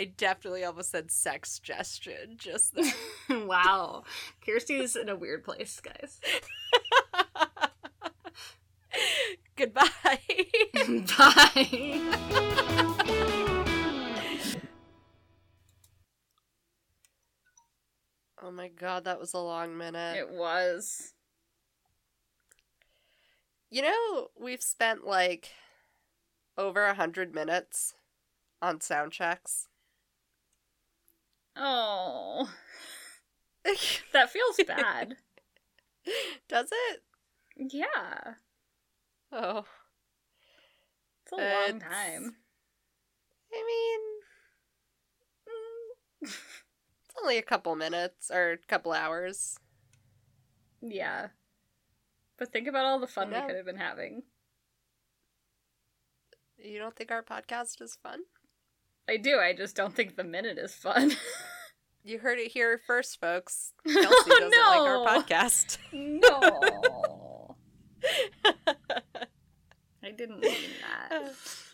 I definitely almost said sexgestion just then. wow. Kirsty's in a weird place, guys. Goodbye. Bye. Oh my god, that was a long minute. It was. You know, we've spent like over a hundred minutes on sound checks. Oh. That feels bad. Does it? yeah. Oh, It's a long It's- time. I mean, mm, only a couple minutes or a couple hours. Yeah. But think about all the fun we could have been having. You don't think our podcast is fun? I do, I just don't think the minute is fun. You heard it here first, folks. Oh, Kelsey doesn't like our podcast. no. I didn't mean that.